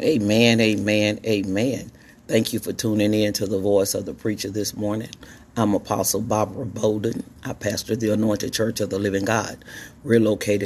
Amen, amen, amen. Thank you for tuning in to the voice of the preacher this morning. I'm Apostle Barbara Bolden. I pastor the Anointed Church of the Living God. We're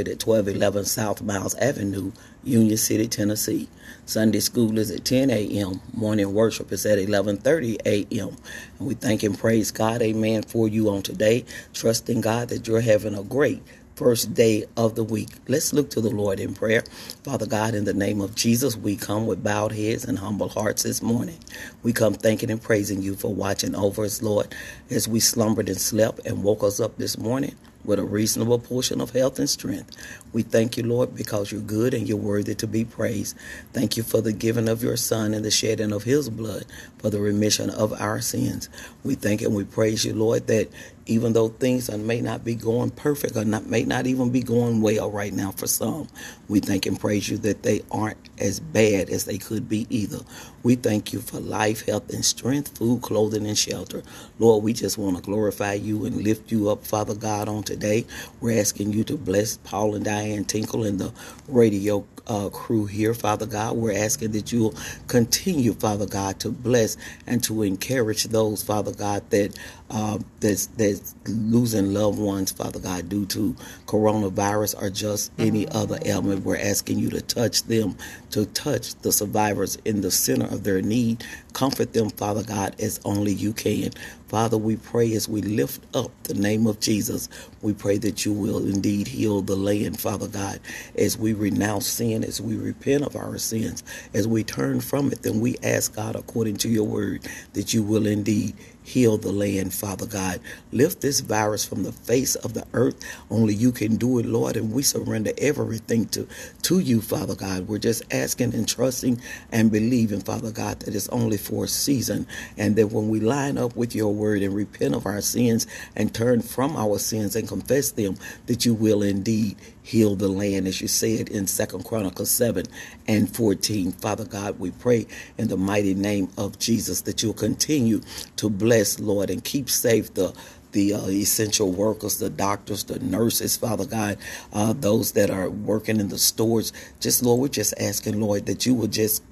at 1211 South Miles Avenue, Union City, Tennessee. Sunday school is at 10 a.m. Morning worship is at 11:30 a.m. And we thank and praise God, amen, for you on today, trusting God that you're having a great first day of the week. Let's look to the Lord in prayer. Father God, in the name of Jesus, we come with bowed heads and humble hearts this morning. We come thanking and praising you for watching over us, Lord, as we slumbered and slept and woke us up this morning with a reasonable portion of health and strength. We thank you, Lord, because you're good and you're worthy to be praised. Thank you for the giving of your Son and the shedding of his blood for the remission of our sins. We thank and we praise you, Lord, that even though things may not be going perfect or not, may not even be going well right now for some, we thank and praise you that they aren't as bad as they could be either. We thank you for life, health, and strength, food, clothing, and shelter. Lord, we just want to glorify you and lift you up, Father God, on today. We're asking you to bless Paul and Diane Tinkle and the radio uh, crew here, Father God. We're asking that you will continue, Father God, to bless and to encourage those, Father God, that uh, that's, that's losing loved ones, Father God, due to coronavirus or just any other ailment. We're asking you to touch them, to touch the survivors in the center of their need. Comfort them, Father God, as only you can. Father, we pray as we lift up the name of Jesus, we pray that you will indeed heal the land, Father God, as we renounce sin, as we repent of our sins, as we turn from it, then we ask God, according to your word, that you will indeed Heal the land, Father God. Lift this virus from the face of the earth. Only you can do it, Lord, and we surrender everything to, to you, Father God. We're just asking and trusting and believing, Father God, that it's only for a season and that when we line up with your word and repent of our sins and turn from our sins and confess them, that you will indeed heal the land, as you said in Second Chronicles 7 and 14. Father God, we pray in the mighty name of Jesus that you'll continue to bless, Lord, and keep safe the the uh, essential workers, the doctors, the nurses, Father God, uh, those that are working in the stores. Just, Lord, we're just asking, Lord, that you will just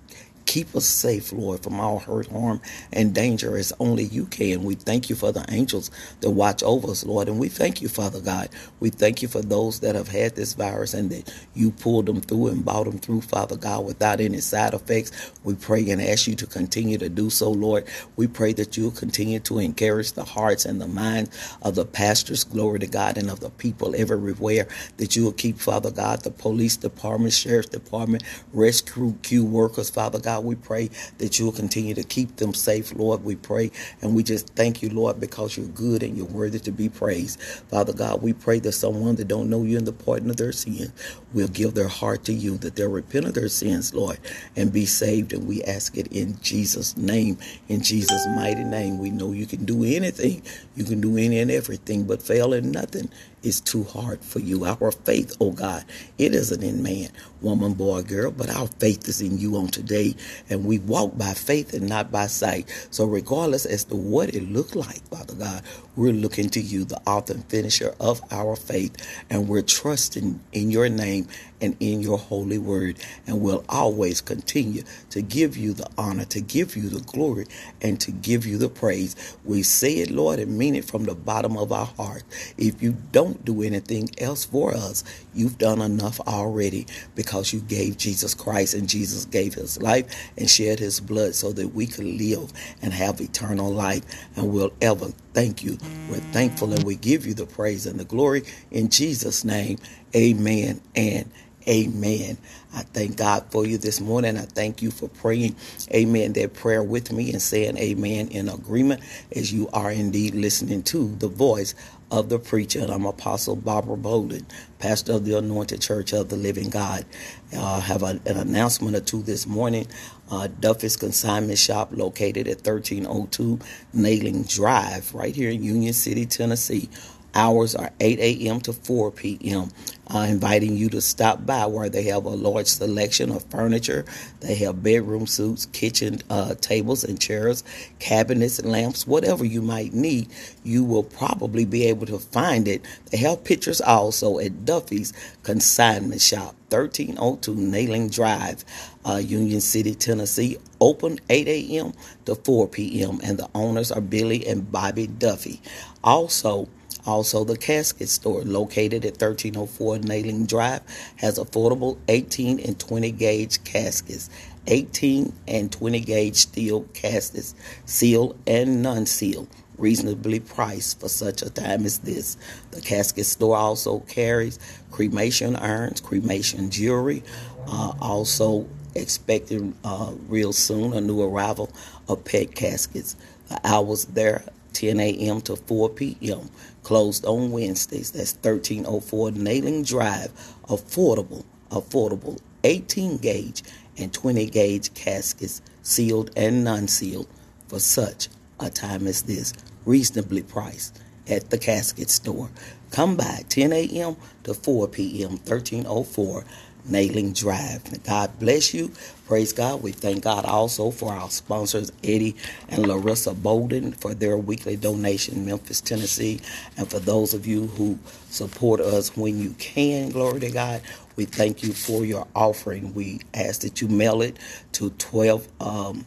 Keep us safe, Lord, from all hurt, harm, and danger as only you can. We thank you for the angels that watch over us, Lord. And we thank you, Father God. We thank you for those that have had this virus and that you pulled them through and brought them through, Father God, without any side effects. We pray and ask you to continue to do so, Lord. We pray that you'll continue to encourage the hearts and the minds of the pastors, glory to God, and of the people everywhere. That you will keep, Father God, the police department, sheriff's department, rescue workers, Father God. God, we pray that you will continue to keep them safe, Lord. We pray and we just thank you, Lord, because you're good and you're worthy to be praised. Father God, we pray that someone that don't know you in the pardon of their sins will give their heart to you, that they'll repent of their sins, Lord, and be saved. And we ask it in Jesus' name, in Jesus' mighty name. We know you can do anything. You can do any and everything, but fail in nothing is too hard for you. Our faith, oh God, it isn't in man, woman, boy, girl, but our faith is in you on today. And we walk by faith and not by sight. So regardless as to what it looked like, Father God, we're looking to you, the author and finisher of our faith. And we're trusting in your name and in your holy word. And we'll always continue to give you the honor, to give you the glory, and to give you the praise. We say it, Lord, and mean it from the bottom of our heart. If you don't do anything else for us, you've done enough already because you gave Jesus Christ and Jesus gave his life and shed his blood so that we could live and have eternal life. And we'll ever thank you. We're thankful and we give you the praise and the glory in Jesus' name. Amen and Amen. I thank God for you this morning. I thank you for praying, amen, that prayer with me and saying amen in agreement as you are indeed listening to the voice of the preacher. And I'm Apostle Barbara Bolden, pastor of the Anointed Church of the Living God. Uh, I have a, an announcement or two this morning. Uh, Duffy's Consignment Shop, located at 1302 Nailing Drive, right here in Union City, Tennessee Hours are 8 a.m. to 4 p.m. Uh, inviting you to stop by where they have a large selection of furniture. They have bedroom suites, kitchen uh, tables and chairs, cabinets and lamps, whatever you might need. You will probably be able to find it. They have pictures also at Duffy's Consignment Shop, 1302 Nailing Drive, uh, Union City, Tennessee. Open 8 a.m. to 4 p.m. And the owners are Billy and Bobby Duffy. Also, also, the casket store, located at 1304 Nailing Drive, has affordable 18 and 20 gauge caskets, 18 and 20 gauge steel caskets, sealed and non sealed, reasonably priced for such a time as this. The casket store also carries cremation urns, cremation jewelry, uh, also expecting uh, real soon a new arrival of pet caskets. The hours there 10 a.m. to 4 p.m. Closed on Wednesdays. That's 1304 Nailing Drive. Affordable, affordable 18 gauge and 20 gauge caskets, sealed and non sealed, for such a time as this. Reasonably priced at the casket store. Come by 10 a.m. to 4 p.m. 1304 Nailing Drive. God bless you. Praise God. We thank God also for our sponsors, Eddie and Larissa Bolden, for their weekly donation, Memphis, Tennessee. And for those of you who support us when you can, glory to God, we thank you for your offering. We ask that you mail it to 12. Um,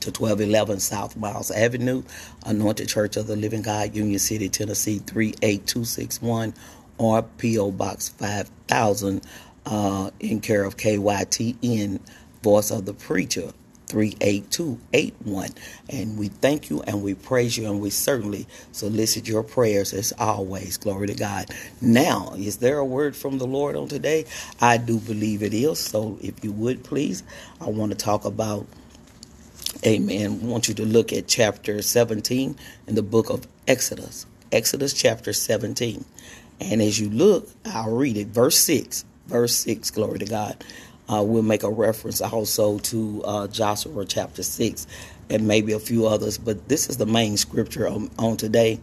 to 1211 South Miles Avenue, Anointed Church of the Living God, Union City, Tennessee 38261, or P.O. Box 5000 uh, in care of KYTN, Voice of the Preacher. 38281. And we thank you and we praise you and we certainly solicit your prayers as always. Glory to God. Now, is there a word from the Lord on today? I do believe it is. So if you would please, I want to talk about, amen. I want you to look at chapter 17 in the book of Exodus. Exodus chapter 17. And as you look, I'll read it. Verse 6 verse 6, glory to God. Uh, we'll make a reference also to uh, Joshua chapter 6 and maybe a few others, but this is the main scripture on, on today.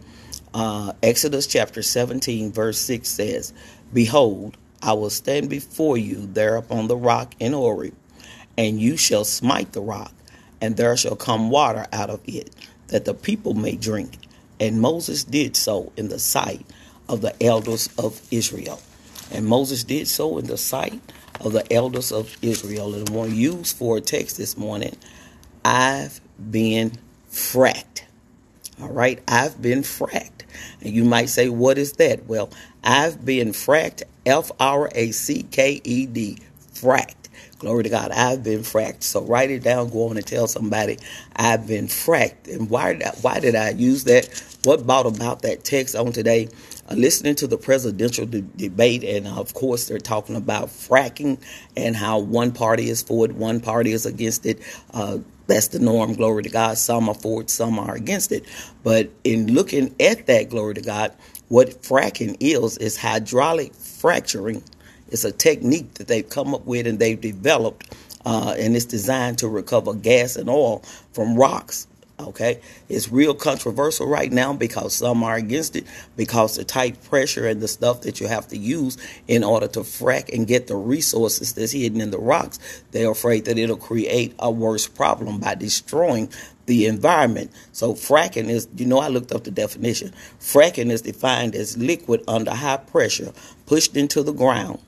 Uh, Exodus chapter 17, verse 6 says, Behold, I will stand before you there upon the rock in Horeb, and you shall smite the rock, and there shall come water out of it, that the people may drink. And Moses did so in the sight of the elders of Israel. And Moses did so in the sight of the elders of Israel. And I want to use for a text this morning, I've been fracked. All right, I've been fracked. And you might say, what is that? Well, I've been fracked, F R A C K E D, fracked. Glory to God, I've been fracked. So write it down, go on and tell somebody I've been fracked. And why why did I use that? What brought about that text on today? Listening to the presidential de- debate, and of course, they're talking about fracking and how one party is for it, one party is against it. Uh, that's the norm, glory to God. Some are for it, some are against it. But in looking at that, glory to God, what fracking is, is hydraulic fracturing. It's a technique that they've come up with and they've developed, uh, and it's designed to recover gas and oil from rocks Okay, it's real controversial right now because some are against it because the tight pressure and the stuff that you have to use in order to frack and get the resources that's hidden in the rocks. They're afraid that it'll create a worse problem by destroying the environment. So fracking is, you know, I looked up the definition. Fracking is defined as liquid under high pressure pushed into the ground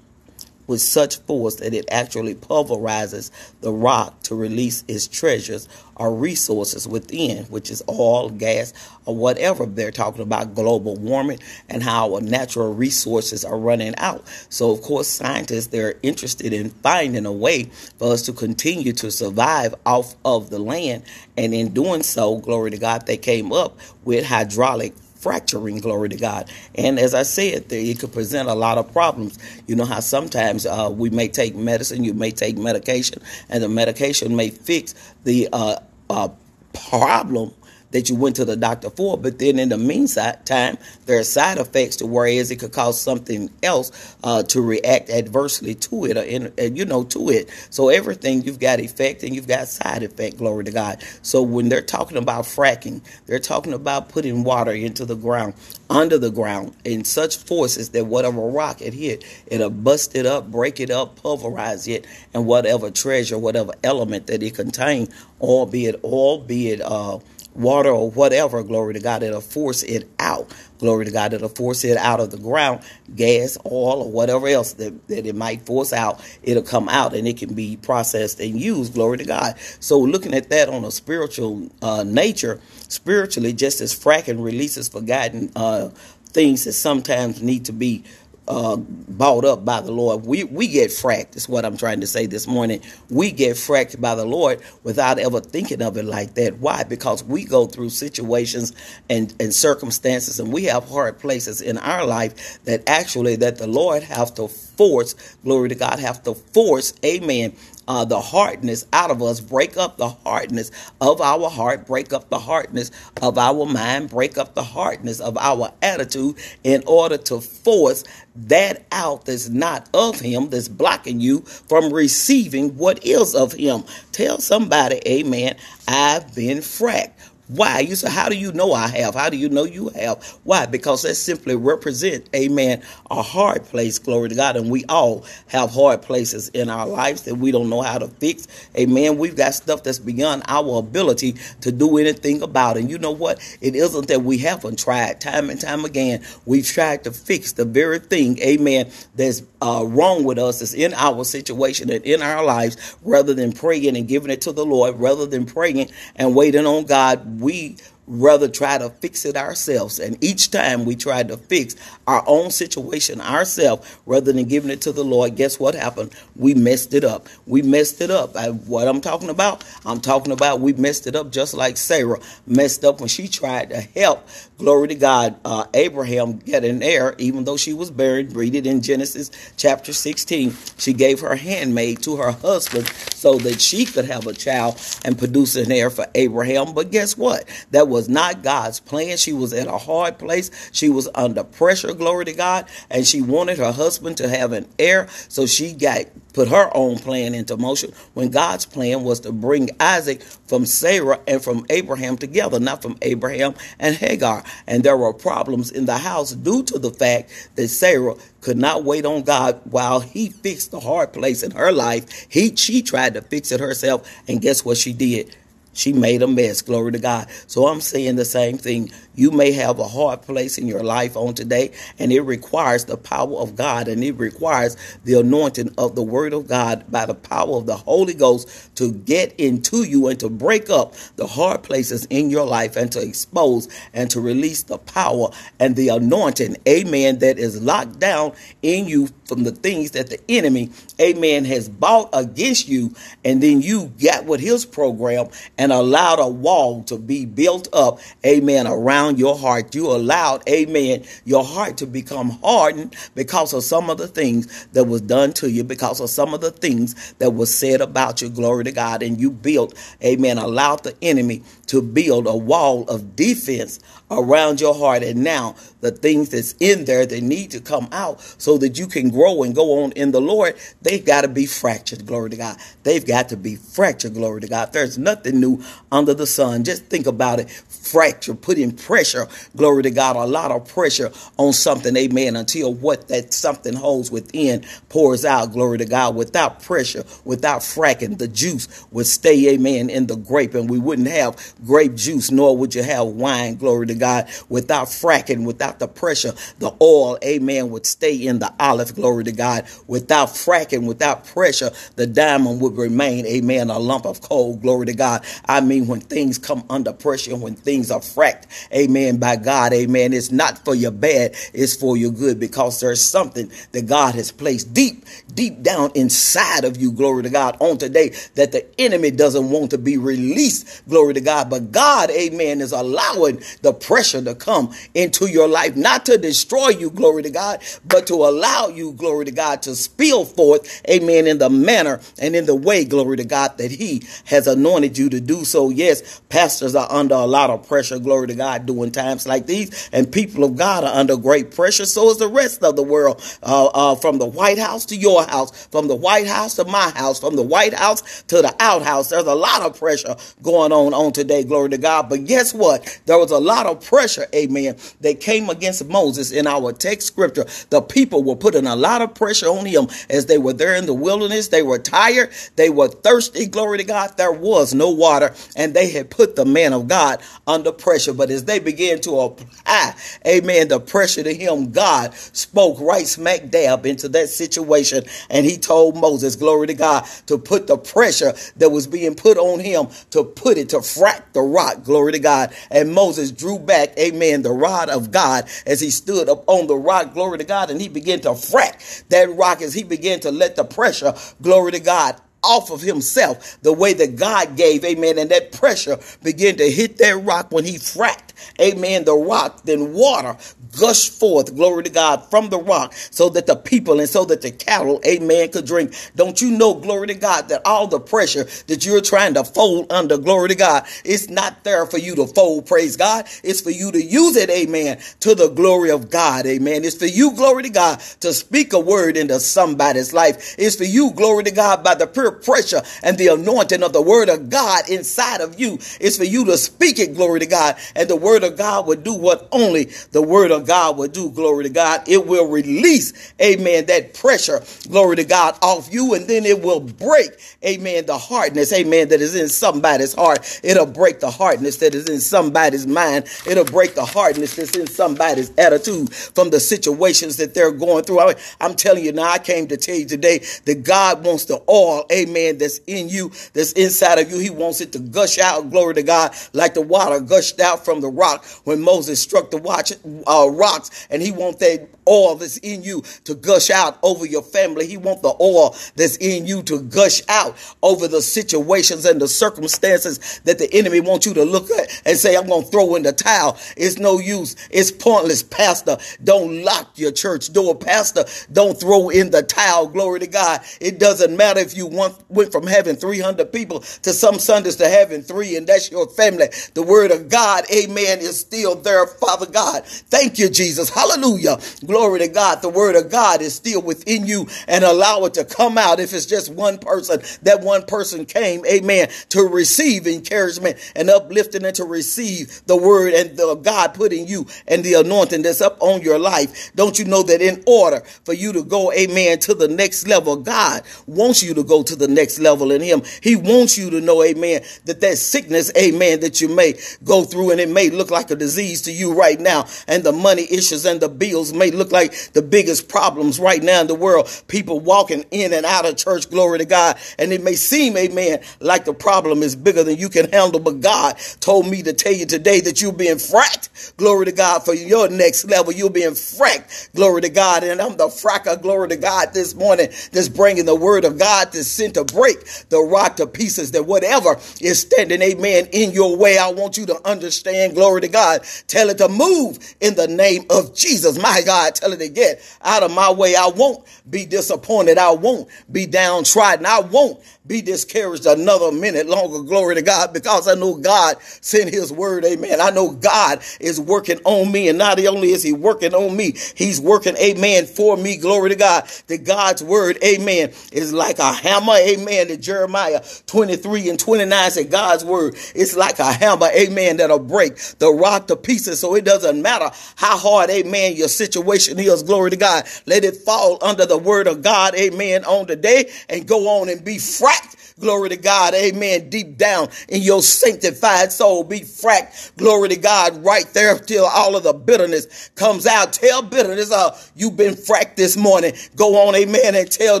with such force that it actually pulverizes the rock to release its treasures or resources within, which is oil, gas, or whatever. They're talking about global warming and how our natural resources are running out. So, of course, scientists they're interested in finding a way for us to continue to survive off of the land, and in doing so, glory to God, they came up with hydraulic fracturing, glory to God. And as I said, it could present a lot of problems. You know how sometimes uh, we may take medicine, you may take medication, and the medication may fix the uh, uh, problem that you went to the doctor for. But then in the meantime, there are side effects to whereas it could cause something else uh, to react adversely to it, or in, you know, to it. So everything you've got effect and you've got side effect. Glory to God. So when they're talking about fracking, they're talking about putting water into the ground, under the ground, in such forces that whatever rock it hit, it'll bust it up, break it up, pulverize it, and whatever treasure, whatever element that it contained, albeit, albeit, uh, water or whatever, glory to God, it'll force it out. Glory to God, it'll force it out of the ground, gas, oil, or whatever else that, that it might force out, it'll come out and it can be processed and used. Glory to God. So looking at that on a spiritual uh, nature, spiritually, just as fracking releases forgotten uh, things that sometimes need to be uh, bought up by the Lord. We we get fracked. Is what I'm trying to say this morning. We get fracked by the Lord without ever thinking of it like that. Why? Because we go through situations and and circumstances, and we have hard places in our life that actually that the Lord have to force. Glory to God, have to force. Amen uh, the hardness out of us, break up the hardness of our heart, break up the hardness of our mind, break up the hardness of our attitude in order to force that out that's not of Him, that's blocking you from receiving what is of Him. Tell somebody, Amen, I've been fracked. Why? You say, how do you know I have? How do you know you have? Why? Because that simply represent, amen, a hard place, glory to God. And we all have hard places in our lives that we don't know how to fix. Amen. We've got stuff that's beyond our ability to do anything about. And you know what? It isn't that we haven't tried time and time again. We've tried to fix the very thing, amen, that's uh, wrong with us, that's in our situation and in our lives, rather than praying and giving it to the Lord, rather than praying and waiting on God we rather try to fix it ourselves. And each time we try to fix our own situation ourselves rather than giving it to the Lord, guess what happened? We messed it up. We messed it up. I, what I'm talking about, I'm talking about we messed it up just like Sarah messed up when she tried to help, glory to God, uh, Abraham get an heir, even though she was buried. Read it in Genesis chapter 16. She gave her handmaid to her husband so that she could have a child and produce an heir for Abraham. But guess what? That was was not God's plan. She was in a hard place. She was under pressure, glory to God, and she wanted her husband to have an heir. So she got put her own plan into motion when God's plan was to bring Isaac from Sarah and from Abraham together, not from Abraham and Hagar. And there were problems in the house due to the fact that Sarah could not wait on God while he fixed the hard place in her life. He she tried to fix it herself, and guess what she did? She made a mess. Glory to God. So I'm saying the same thing. You may have a hard place in your life on today, and it requires the power of God and it requires the anointing of the Word of God by the power of the Holy Ghost to get into you and to break up the hard places in your life and to expose and to release the power and the anointing, amen, that is locked down in you from the things that the enemy, amen, has bought against you. And then you got with his program and allowed a wall to be built up, amen, around around your heart. You allowed, amen, your heart to become hardened because of some of the things that was done to you, because of some of the things that was said about you. Glory to God. And you built, amen, allowed the enemy to build a wall of defense around your heart. And now the things that's in there that need to come out so that you can grow and go on in the Lord, they've got to be fractured. Glory to God. They've got to be fractured. Glory to God. There's nothing new under the sun. Just think about it. Fracture, putting pressure. Glory to God. A lot of pressure on something. Amen. Until what that something holds within pours out. Glory to God. Without pressure, without fracking, the juice would stay, amen, in the grape and we wouldn't have grape juice, nor would you have wine, glory to God, without fracking, without the pressure, the oil, amen, would stay in the olive, glory to God. Without fracking, without pressure, the diamond would remain, amen, a lump of coal, glory to God. I mean, when things come under pressure, when things are fracked, amen, by God, amen, it's not for your bad, it's for your good because there's something that God has placed deep, deep down inside of you, glory to God, on today that the enemy doesn't want to be released, glory to God. But God, amen, is allowing the pressure to come into your life, not to destroy you, glory to God, but to allow you, glory to God, to spill forth, amen, in the manner and in the way, glory to God, that He has anointed you to do so. Yes, pastors are under a lot of pressure, glory to God, during times like these, and people of God are under great pressure. So is the rest of the world, uh, uh, from the White House to your house, from the White House to my house, from the White House to the outhouse. There's a lot of pressure going on on today, glory to God. But guess what? There was a lot of pressure, amen, that came against Moses in our text scripture. The people were putting a lot of pressure on him as they were there in the wilderness. They were tired. They were thirsty, glory to God. There was no water, and they had put the man of God under pressure. But as they began to apply, amen, the pressure to him, God spoke right smack dab into that situation. And he told Moses, glory to God, to put the pressure that was being put on him to put it, to frack the rock, glory to God. And Moses drew back, amen, the rod of God as he stood up on the rock, glory to God, and he began to frack that rock as he began to let the pressure, glory to God, off of himself the way that God gave, amen. And that pressure began to hit that rock when he fracked, amen, the rock, then water gushed forth, glory to God, from the rock so that the people and so that the cattle, amen, could drink. Don't you know, glory to God, that all the pressure that you're trying to fold under, glory to God, it's not there for you to fold, praise God. It's for you to use it, amen, to the glory of God, amen. It's for you, glory to God, to speak a word into somebody's life. It's for you, glory to God, by the pure pressure and the anointing of the word of God inside of you. It's for you to speak it, glory to God, and the word of God would do what only the word of God will do, glory to God. It will release, amen, that pressure, glory to God, off you, and then it will break, amen, the hardness, amen, that is in somebody's heart. It'll break the hardness that is in somebody's mind. It'll break the hardness that's in somebody's attitude from the situations that they're going through. I, am telling you now, I came to tell you today that God wants the oil, amen, that's in you, that's inside of you. He wants it to gush out, glory to God, like the water gushed out from the rock when Moses struck the watch, uh, rocks, and he wants that oil that's in you to gush out over your family. He wants the oil that's in you to gush out over the situations and the circumstances that the enemy wants you to look at and say, I'm going to throw in the towel. It's no use. It's pointless, Pastor. Don't lock your church door, Pastor. Don't throw in the towel. Glory to God. It doesn't matter if you want, went from having 300 people to some Sundays to having three, and that's your family. The word of God, amen, is still there, Father God. Thank you, Jesus. Hallelujah. Glory to God. The word of God is still within you and allow it to come out. If it's just one person, that one person came, amen, to receive encouragement and uplifting and to receive the word and the God put in you and the anointing that's up on your life. Don't you know that in order for you to go, amen, to the next level, God wants you to go to the next level in Him. He wants you to know, amen, that that sickness, amen, that you may go through and it may look like a disease to you right now and the money issues and the bills may look like the biggest problems right now in the world. People walking in and out of church, glory to God. And it may seem, amen, like the problem is bigger than you can handle. But God told me to tell you today that you're being fracked, glory to God, for your next level. You're being fracked, glory to God. And I'm the fracker, glory to God, this morning, that's bringing the word of God to send to break the rock to pieces that whatever is standing, amen, in your way. I want you to understand, glory to God. Tell it to move in the name of Jesus. My God, tell it to get out of my way. I won't be disappointed. I won't be downtrodden. I won't be discouraged another minute longer. Glory to God, because I know God sent his word. Amen. I know God is working on me. And not only is he working on me, he's working, amen, for me. Glory to God. That God's word, amen, is like a hammer. Amen. That Jeremiah 23 and 29 said God's word is like a hammer. Amen. That'll break the rock to pieces. So it doesn't matter how hard, amen, your situation is. Glory to God. Let it fall under the word of God. Amen. On today and go on and be frightened Glory to God. Amen. Deep down in your sanctified soul, be fracked. Glory to God right there till all of the bitterness comes out. Tell bitterness, uh, you've been fracked this morning. Go on, amen, and tell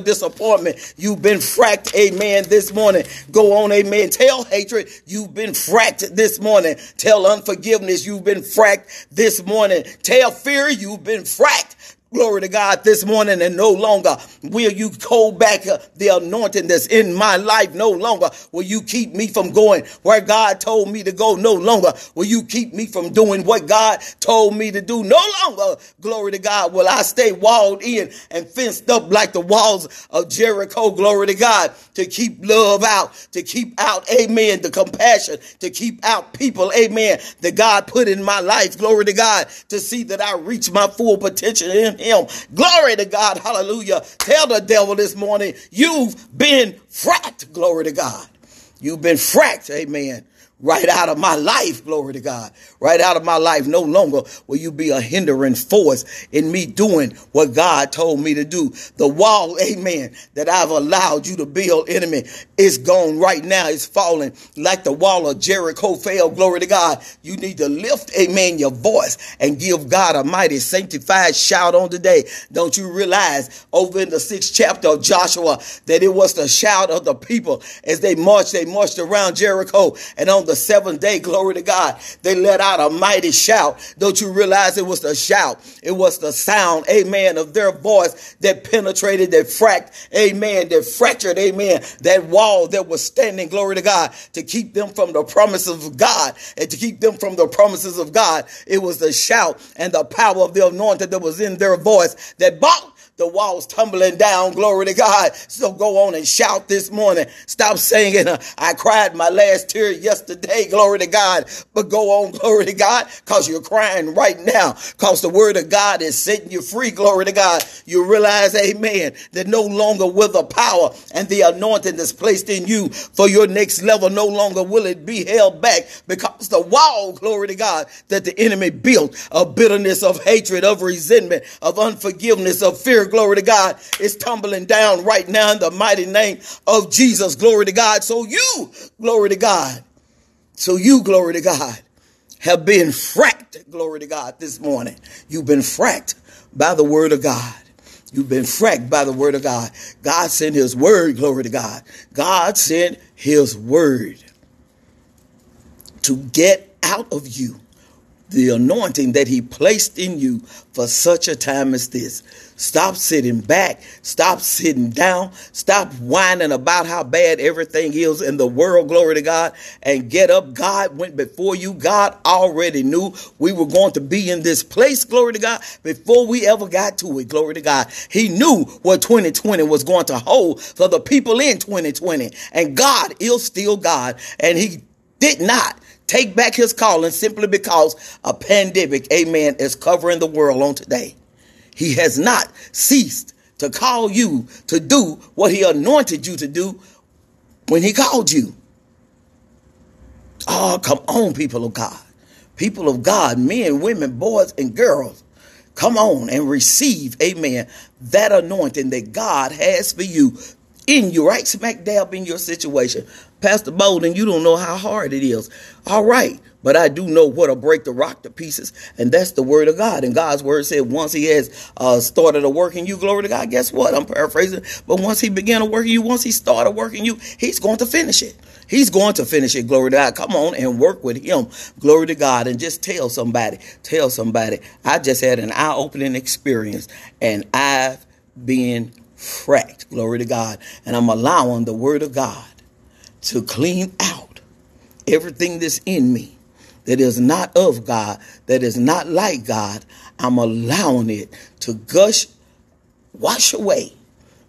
disappointment, you've been fracked, amen, this morning. Go on, amen. Tell hatred, you've been fracked this morning. Tell unforgiveness, you've been fracked this morning. Tell fear, you've been fracked Glory to God this morning and no longer will you hold back uh, the anointing that's in my life. No longer will you keep me from going where God told me to go. No longer will you keep me from doing what God told me to do. No longer, glory to God, will I stay walled in and fenced up like the walls of Jericho. Glory to God to keep love out, to keep out, amen, the compassion, to keep out people, amen, that God put in my life. Glory to God to see that I reach my full potential in him. Glory to God. Hallelujah. Tell the devil this morning, you've been fracked. Glory to God. You've been fracked. Amen right out of my life. Glory to God. Right out of my life. No longer will you be a hindering force in me doing what God told me to do. The wall, amen, that I've allowed you to build, enemy, is gone right now. It's falling like the wall of Jericho fell. Glory to God. You need to lift, amen, your voice and give God a mighty sanctified shout on today. Don't you realize over in the sixth chapter of Joshua that it was the shout of the people as they marched, they marched around Jericho and on the seventh day, glory to God, they let out a mighty shout. Don't you realize it was the shout? It was the sound, amen, of their voice that penetrated, that fracked, amen, that fractured, amen, that wall that was standing, glory to God, to keep them from the promises of God and to keep them from the promises of God. It was the shout and the power of the anointed that was in their voice that brought the walls tumbling down. Glory to God. So go on and shout this morning. Stop. Uh, I cried my last tear yesterday. Glory to God. But go on. Glory to God. Cause you're crying right now. Cause the word of God is setting you free. Glory to God. You realize, amen, that no longer will the power and the anointing that's placed in you for your next level, no longer will it be held back because the wall, glory to God, that the enemy built of bitterness, of hatred, of resentment, of unforgiveness, of fear, glory to God, is tumbling down right now in the mighty name of Jesus, glory to God. So you, glory to God, so you, glory to God, have been fracked, glory to God, this morning. You've been fracked by the word of God. You've been fracked by the word of God. God sent his word, glory to God. God sent his word to get out of you the anointing that he placed in you for such a time as this. Stop sitting back. Stop sitting down. Stop whining about how bad everything is in the world. Glory to God. And get up. God went before you. God already knew we were going to be in this place. Glory to God. Before we ever got to it. Glory to God. He knew what 2020 was going to hold for the people in 2020. And God is still God. And he did not take back his calling simply because a pandemic, amen, is covering the world on today. He has not ceased to call you to do what he anointed you to do when he called you. Oh, come on, people of God. People of God, men, women, boys, and girls. Come on and receive, amen, that anointing that God has for you in you, right smack dab in your situation. Pastor Bolden, you don't know how hard it is. All right. But I do know what'll break the rock to pieces, and that's the word of God. And God's word said, once He has uh, started a work in you, glory to God. Guess what? I'm paraphrasing, but once He began to work in you, once He started working you, He's going to finish it. He's going to finish it. Glory to God. Come on and work with Him. Glory to God, and just tell somebody. Tell somebody. I just had an eye-opening experience, and I've been fracked. Glory to God, and I'm allowing the word of God to clean out everything that's in me that is not of God, that is not like God. I'm allowing it to gush, wash away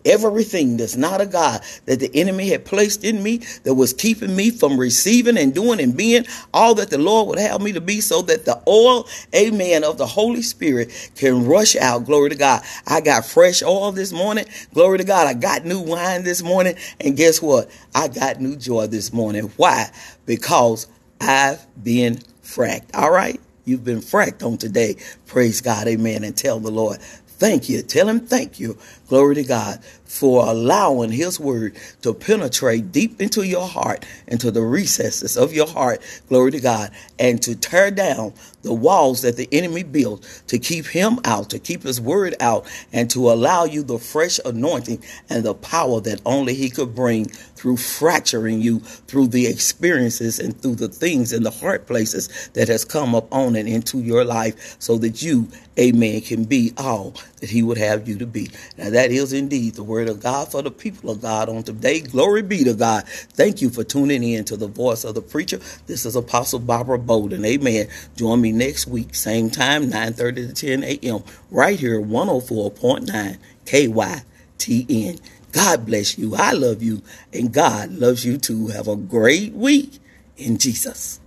everything that's not a God that the enemy had placed in me that was keeping me from receiving and doing and being all that the Lord would have me to be so that the oil, amen, of the Holy Spirit can rush out. Glory to God. I got fresh oil this morning. Glory to God. I got new wine this morning. And guess what? I got new joy this morning. Why? Because I've been fracked. All right? You've been fracked on today. Praise God. Amen. And tell the Lord, thank you. Tell him thank you Glory to God for allowing his word to penetrate deep into your heart, into the recesses of your heart. Glory to God. And to tear down the walls that the enemy built to keep him out, to keep his word out, and to allow you the fresh anointing and the power that only he could bring through fracturing you through the experiences and through the things and the hard places that has come up on and into your life so that you, amen, can be all that he would have you to be. Now that is indeed the word of God for the people of God on today. Glory be to God. Thank you for tuning in to the voice of the preacher. This is Apostle Barbara Bolden. Amen. Join me next week, same time, 9.30 to 10 a.m. right here, 104.9 KYTN. God bless you. I love you. And God loves you too. Have a great week in Jesus.